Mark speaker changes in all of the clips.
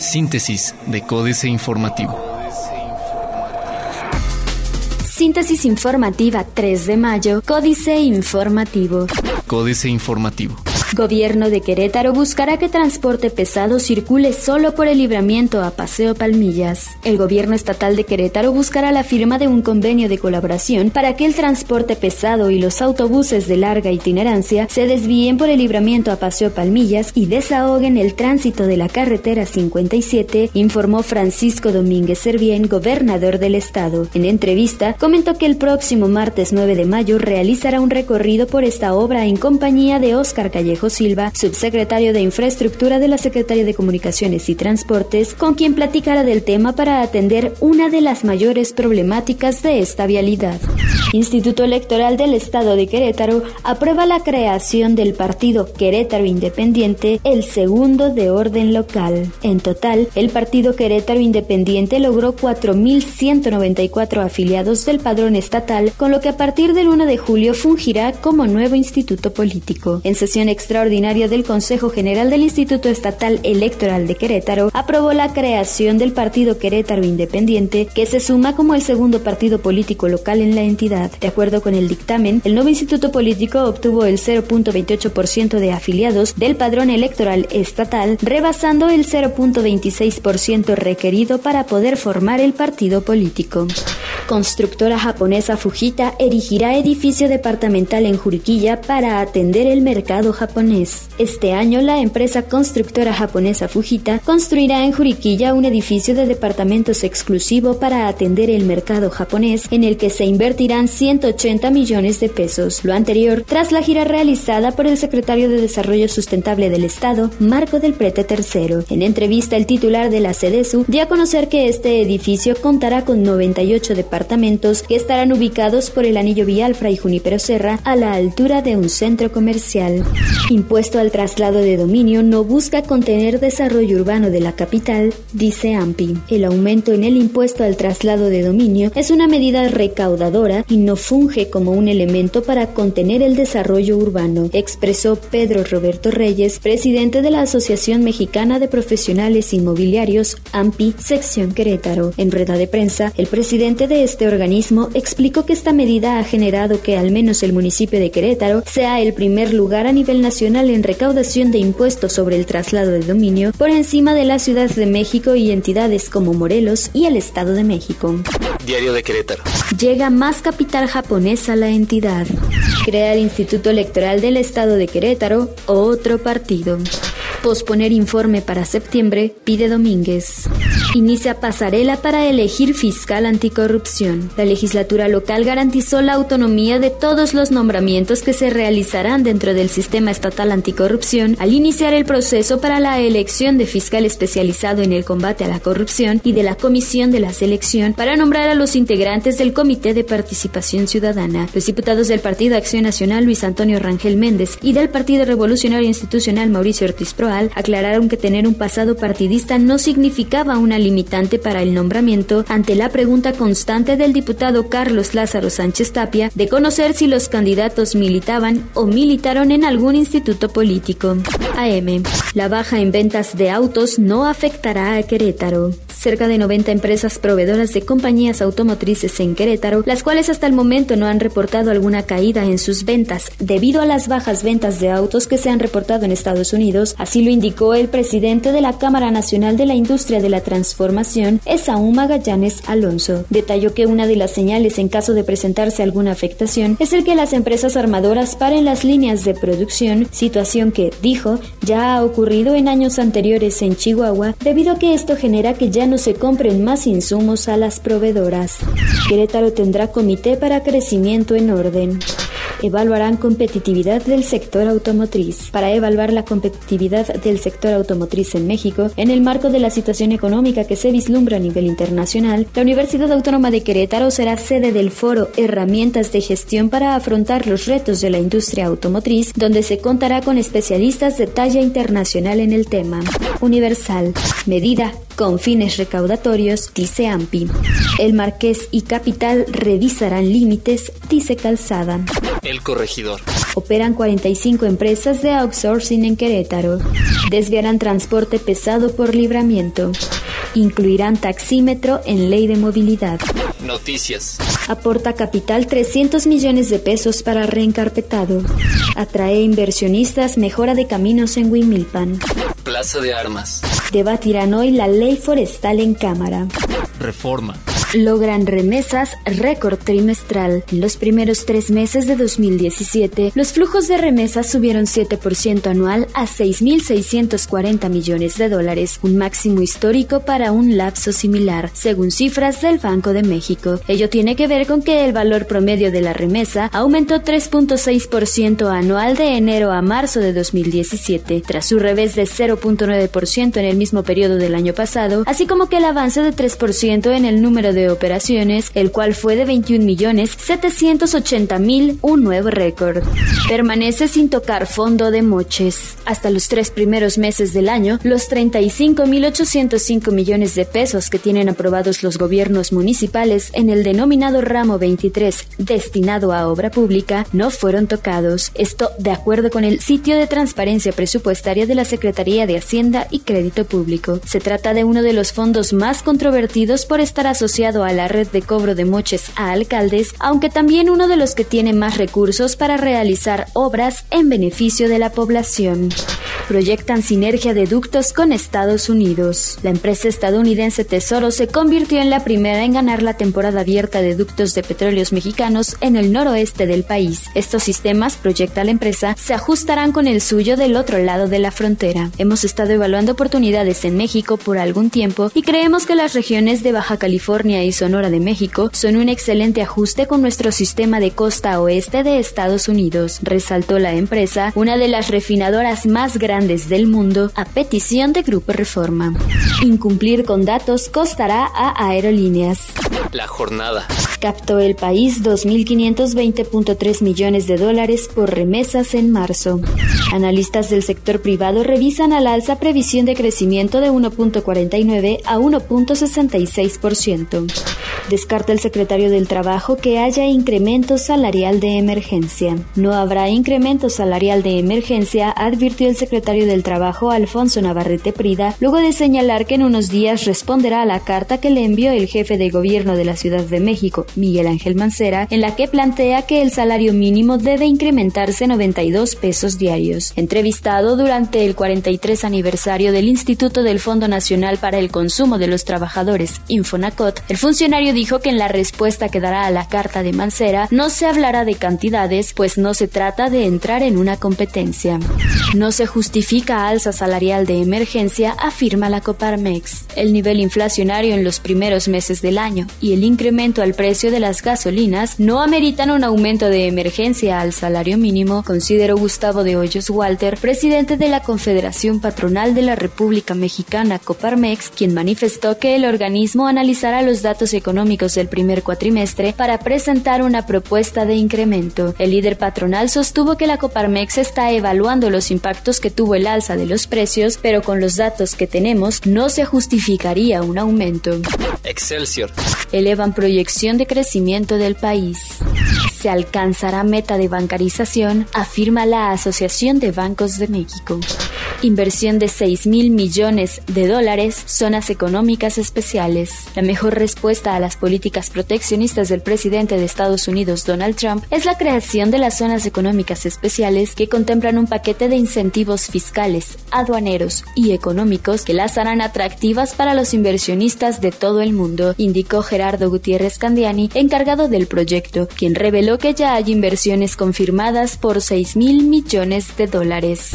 Speaker 1: Síntesis de Códice Informativo.
Speaker 2: Síntesis informativa 3 de mayo, Códice Informativo.
Speaker 1: Códice Informativo.
Speaker 2: Gobierno de Querétaro buscará que transporte pesado circule solo por el libramiento a Paseo Palmillas. El gobierno estatal de Querétaro buscará la firma de un convenio de colaboración para que el transporte pesado y los autobuses de larga itinerancia se desvíen por el libramiento a Paseo Palmillas y desahoguen el tránsito de la carretera 57, informó Francisco Domínguez Servién, gobernador del estado. En entrevista, comentó que el próximo martes 9 de mayo realizará un recorrido por esta obra en compañía de Óscar Silva, subsecretario de Infraestructura de la Secretaría de Comunicaciones y Transportes, con quien platicará del tema para atender una de las mayores problemáticas de esta vialidad. Instituto Electoral del Estado de Querétaro aprueba la creación del partido Querétaro Independiente, el segundo de orden local. En total, el partido Querétaro Independiente logró 4.194 afiliados del padrón estatal, con lo que a partir del 1 de julio fungirá como nuevo instituto político. En sesión extraordinaria del Consejo General del Instituto Estatal Electoral de Querétaro aprobó la creación del Partido Querétaro Independiente, que se suma como el segundo partido político local en la entidad. De acuerdo con el dictamen, el nuevo instituto político obtuvo el 0.28% de afiliados del padrón electoral estatal, rebasando el 0.26% requerido para poder formar el partido político. Constructora japonesa Fujita erigirá edificio departamental en Juriquilla para atender el mercado japonés. Este año, la empresa constructora japonesa Fujita construirá en Juriquilla un edificio de departamentos exclusivo para atender el mercado japonés, en el que se invertirán 180 millones de pesos. Lo anterior, tras la gira realizada por el secretario de Desarrollo Sustentable del Estado, Marco del Prete III. En entrevista, el titular de la CEDESU dio a conocer que este edificio contará con 98 departamentos que estarán ubicados por el anillo vial Fray Junipero Serra a la altura de un centro comercial. Impuesto al traslado de dominio no busca contener desarrollo urbano de la capital, dice AMPI. El aumento en el impuesto al traslado de dominio es una medida recaudadora y no funge como un elemento para contener el desarrollo urbano, expresó Pedro Roberto Reyes, presidente de la Asociación Mexicana de Profesionales Inmobiliarios, AMPI, sección Querétaro. En rueda de prensa, el presidente de este organismo explicó que esta medida ha generado que al menos el municipio de Querétaro sea el primer lugar a nivel nacional en recaudación de impuestos sobre el traslado de dominio por encima de la Ciudad de México y entidades como Morelos y el Estado de México.
Speaker 1: Diario de Querétaro.
Speaker 2: Llega más capital japonés a la entidad. Crea el Instituto Electoral del Estado de Querétaro, otro partido. Posponer informe para septiembre, pide Domínguez. Inicia pasarela para elegir fiscal anticorrupción. La legislatura local garantizó la autonomía de todos los nombramientos que se realizarán dentro del sistema estatal anticorrupción al iniciar el proceso para la elección de fiscal especializado en el combate a la corrupción y de la comisión de la selección para nombrar a los integrantes del Comité de Participación Ciudadana. Los diputados del Partido Acción Nacional Luis Antonio Rangel Méndez y del Partido Revolucionario Institucional Mauricio Ortiz Pro aclararon que tener un pasado partidista no significaba una limitante para el nombramiento ante la pregunta constante del diputado Carlos Lázaro Sánchez Tapia de conocer si los candidatos militaban o militaron en algún instituto político. AM. La baja en ventas de autos no afectará a Querétaro cerca de 90 empresas proveedoras de compañías automotrices en Querétaro, las cuales hasta el momento no han reportado alguna caída en sus ventas debido a las bajas ventas de autos que se han reportado en Estados Unidos. Así lo indicó el presidente de la Cámara Nacional de la Industria de la Transformación, Esaú Magallanes Alonso. Detalló que una de las señales en caso de presentarse alguna afectación es el que las empresas armadoras paren las líneas de producción, situación que, dijo, ya ha ocurrido en años anteriores en Chihuahua, debido a que esto genera que ya no se compren más insumos a las proveedoras. Querétaro tendrá comité para crecimiento en orden evaluarán competitividad del sector automotriz. Para evaluar la competitividad del sector automotriz en México, en el marco de la situación económica que se vislumbra a nivel internacional, la Universidad Autónoma de Querétaro será sede del foro Herramientas de Gestión para afrontar los retos de la industria automotriz, donde se contará con especialistas de talla internacional en el tema. Universal. Medida con fines recaudatorios, dice AMPI. El Marqués y Capital revisarán límites, dice Calzada.
Speaker 1: El corregidor.
Speaker 2: Operan 45 empresas de outsourcing en Querétaro. Desviarán transporte pesado por libramiento. Incluirán taxímetro en ley de movilidad.
Speaker 1: Noticias.
Speaker 2: Aporta capital 300 millones de pesos para reencarpetado. Atrae inversionistas, mejora de caminos en Huimilpan.
Speaker 1: Plaza de Armas.
Speaker 2: Debatirán hoy la ley forestal en Cámara.
Speaker 1: Reforma
Speaker 2: logran remesas récord trimestral. En los primeros tres meses de 2017, los flujos de remesas subieron 7% anual a 6.640 millones de dólares, un máximo histórico para un lapso similar, según cifras del Banco de México. Ello tiene que ver con que el valor promedio de la remesa aumentó 3.6% anual de enero a marzo de 2017, tras su revés de 0.9% en el mismo periodo del año pasado, así como que el avance de 3% en el número de de operaciones, el cual fue de 21 millones 780 mil, un nuevo récord. Permanece sin tocar fondo de moches. Hasta los tres primeros meses del año, los 35.805 millones de pesos que tienen aprobados los gobiernos municipales en el denominado ramo 23 destinado a obra pública no fueron tocados. Esto de acuerdo con el sitio de transparencia presupuestaria de la Secretaría de Hacienda y Crédito Público. Se trata de uno de los fondos más controvertidos por estar asociado a la red de cobro de moches a alcaldes, aunque también uno de los que tiene más recursos para realizar obras en beneficio de la población. Proyectan sinergia de ductos con Estados Unidos. La empresa estadounidense Tesoro se convirtió en la primera en ganar la temporada abierta de ductos de petróleos mexicanos en el noroeste del país. Estos sistemas, proyecta la empresa, se ajustarán con el suyo del otro lado de la frontera. Hemos estado evaluando oportunidades en México por algún tiempo y creemos que las regiones de Baja California y Sonora de México son un excelente ajuste con nuestro sistema de costa oeste de Estados Unidos, resaltó la empresa, una de las refinadoras más grandes del mundo, a petición de Grupo Reforma. Incumplir con datos costará a aerolíneas.
Speaker 1: La jornada.
Speaker 2: Captó el país 2.520.3 millones de dólares por remesas en marzo. Analistas del sector privado revisan al alza previsión de crecimiento de 1.49 a 1.66%. Descarta el secretario del Trabajo que haya incremento salarial de emergencia. No habrá incremento salarial de emergencia, advirtió el secretario del Trabajo Alfonso Navarrete Prida, luego de señalar que en unos días responderá a la carta que le envió el jefe de gobierno de la Ciudad de México, Miguel Ángel Mancera, en la que plantea que el salario mínimo debe incrementarse 92 pesos diarios. Entrevistado durante el 43 aniversario del Instituto del Fondo Nacional para el Consumo de los Trabajadores, Infonacot, el funcionario dijo que en la respuesta que dará a la carta de Mancera no se hablará de cantidades, pues no se trata de entrar en una competencia. No se justifica alza salarial de emergencia, afirma la Coparmex. El nivel inflacionario en los primeros meses del año y el incremento al precio de las gasolinas no ameritan un aumento de emergencia al salario mínimo, consideró Gustavo de Hoyos Walter, presidente de la Confederación Patronal de la República Mexicana Coparmex, quien manifestó que el organismo analizará los datos económicos del primer cuatrimestre para presentar una propuesta de incremento. El líder patronal sostuvo que la Coparmex está evaluando los impactos que tuvo el alza de los precios, pero con los datos que tenemos no se justificaría un aumento.
Speaker 1: Excelsior.
Speaker 2: Elevan proyección de crecimiento del país. Se alcanzará meta de bancarización, afirma la Asociación de Bancos de México. Inversión de 6 mil millones de dólares, zonas económicas especiales. La mejor respuesta a las políticas proteccionistas del presidente de Estados Unidos, Donald Trump, es la creación de las zonas económicas especiales que contemplan un paquete de incentivos fiscales, aduaneros y económicos que las harán atractivas para los inversionistas de todo el mundo, indicó Gerardo Gutiérrez Candiani, encargado del proyecto, quien reveló que ya hay inversiones confirmadas por 6 mil millones de dólares.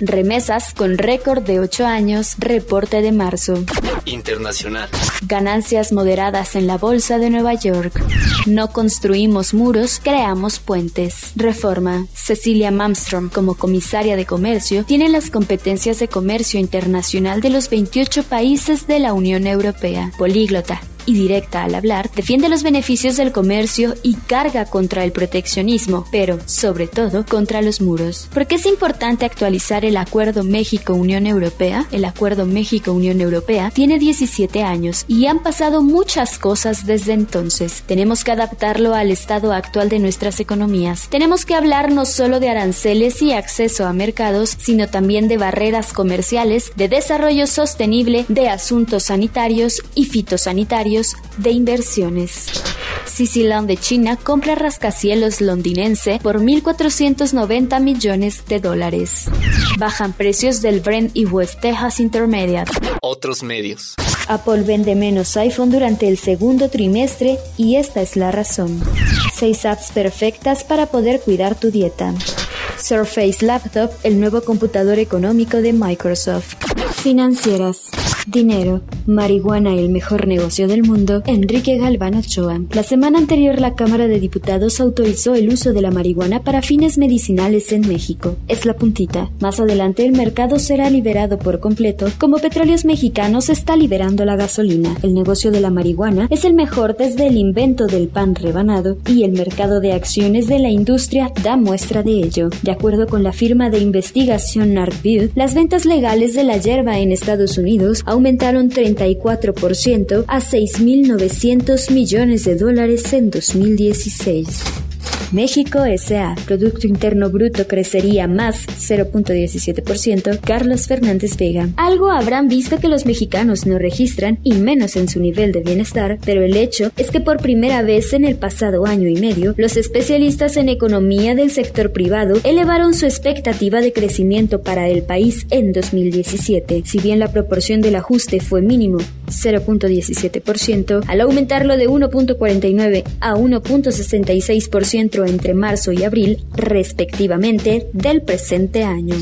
Speaker 2: Remesas con récord de 8 años, reporte de marzo.
Speaker 1: Internacional.
Speaker 2: Ganancias moderadas en la Bolsa de Nueva York. No construimos muros, creamos puentes. Reforma. Cecilia Malmström, como comisaria de comercio, tiene las competencias de comercio internacional de los 28 países de la Unión Europea. Políglota y directa al hablar, defiende los beneficios del comercio y carga contra el proteccionismo, pero, sobre todo, contra los muros. ¿Por qué es importante actualizar el Acuerdo México-Unión Europea? El Acuerdo México-Unión Europea tiene 17 años y han pasado muchas cosas desde entonces. Tenemos que adaptarlo al estado actual de nuestras economías. Tenemos que hablar no solo de aranceles y acceso a mercados, sino también de barreras comerciales, de desarrollo sostenible, de asuntos sanitarios y fitosanitarios, de inversiones. Ciciland de China compra rascacielos londinense por 1.490 millones de dólares. Bajan precios del Brent y West Texas Intermediate.
Speaker 1: Otros medios.
Speaker 2: Apple vende menos iPhone durante el segundo trimestre y esta es la razón. 6 apps perfectas para poder cuidar tu dieta. Surface Laptop, el nuevo computador económico de Microsoft. Financieras. Dinero, marihuana el mejor negocio del mundo, Enrique Galván Ochoa. La semana anterior la Cámara de Diputados autorizó el uso de la marihuana para fines medicinales en México. Es la puntita. Más adelante el mercado será liberado por completo, como Petróleos Mexicanos está liberando la gasolina. El negocio de la marihuana es el mejor desde el invento del pan rebanado y el mercado de acciones de la industria da muestra de ello. De acuerdo con la firma de investigación NARCView, las ventas legales de la hierba en Estados Unidos aumentaron 34% a 6.900 millones de dólares en 2016. México S.A. Producto Interno Bruto crecería más 0.17%. Carlos Fernández Vega. Algo habrán visto que los mexicanos no registran y menos en su nivel de bienestar, pero el hecho es que por primera vez en el pasado año y medio, los especialistas en economía del sector privado elevaron su expectativa de crecimiento para el país en 2017. Si bien la proporción del ajuste fue mínimo, 0.17%, al aumentarlo de 1.49 a 1.66% entre marzo y abril, respectivamente, del presente año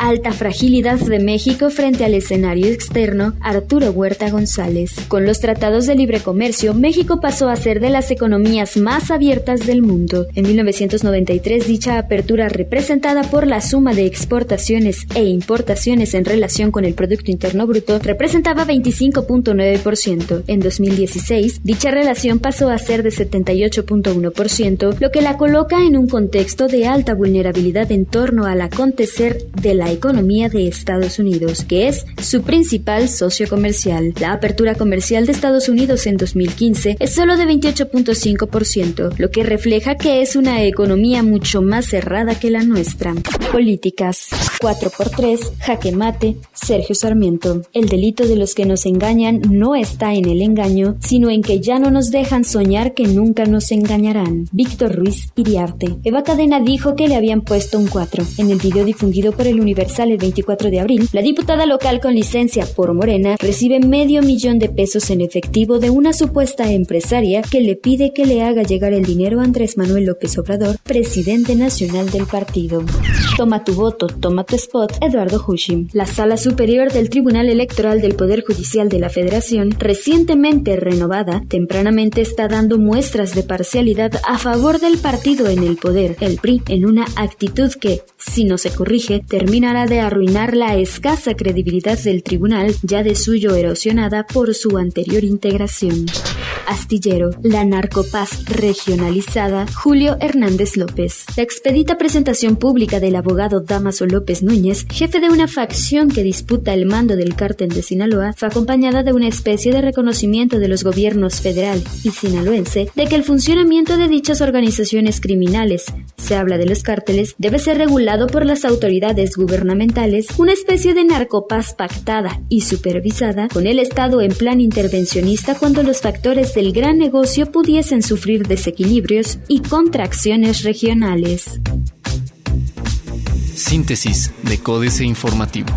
Speaker 2: alta fragilidad de México frente al escenario externo, Arturo Huerta González. Con los tratados de libre comercio, México pasó a ser de las economías más abiertas del mundo. En 1993, dicha apertura representada por la suma de exportaciones e importaciones en relación con el Producto Interno Bruto representaba 25.9%. En 2016, dicha relación pasó a ser de 78.1%, lo que la coloca en un contexto de alta vulnerabilidad en torno al acontecer de la economía de Estados Unidos, que es su principal socio comercial. La apertura comercial de Estados Unidos en 2015 es solo de 28.5%, lo que refleja que es una economía mucho más cerrada que la nuestra. Políticas. 4x3, jaque mate, Sergio Sarmiento. El delito de los que nos engañan no está en el engaño, sino en que ya no nos dejan soñar que nunca nos engañarán. Víctor Ruiz Iriarte. Eva Cadena dijo que le habían puesto un 4. En el video difundido por el Universal el 24 de abril, la diputada local con licencia por Morena recibe medio millón de pesos en efectivo de una supuesta empresaria que le pide que le haga llegar el dinero a Andrés Manuel López Obrador, presidente nacional del partido. Toma tu voto, toma tu spot, Eduardo Hushim. La Sala Superior del Tribunal Electoral del Poder Judicial de la Federación, recientemente renovada, tempranamente está dando muestras de parcialidad a favor del partido en el poder, el PRI, en una actitud que, si no se corrige, termina de arruinar la escasa credibilidad del tribunal, ya de suyo erosionada por su anterior integración. Astillero, la narcopaz regionalizada, Julio Hernández López. La expedita presentación pública del abogado Damaso López Núñez, jefe de una facción que disputa el mando del cártel de Sinaloa, fue acompañada de una especie de reconocimiento de los gobiernos federal y sinaloense de que el funcionamiento de dichas organizaciones criminales, se habla de los cárteles, debe ser regulado por las autoridades gubernamentales una especie de narcopaz pactada y supervisada con el Estado en plan intervencionista cuando los factores del gran negocio pudiesen sufrir desequilibrios y contracciones regionales.
Speaker 1: Síntesis de Códice Informativo.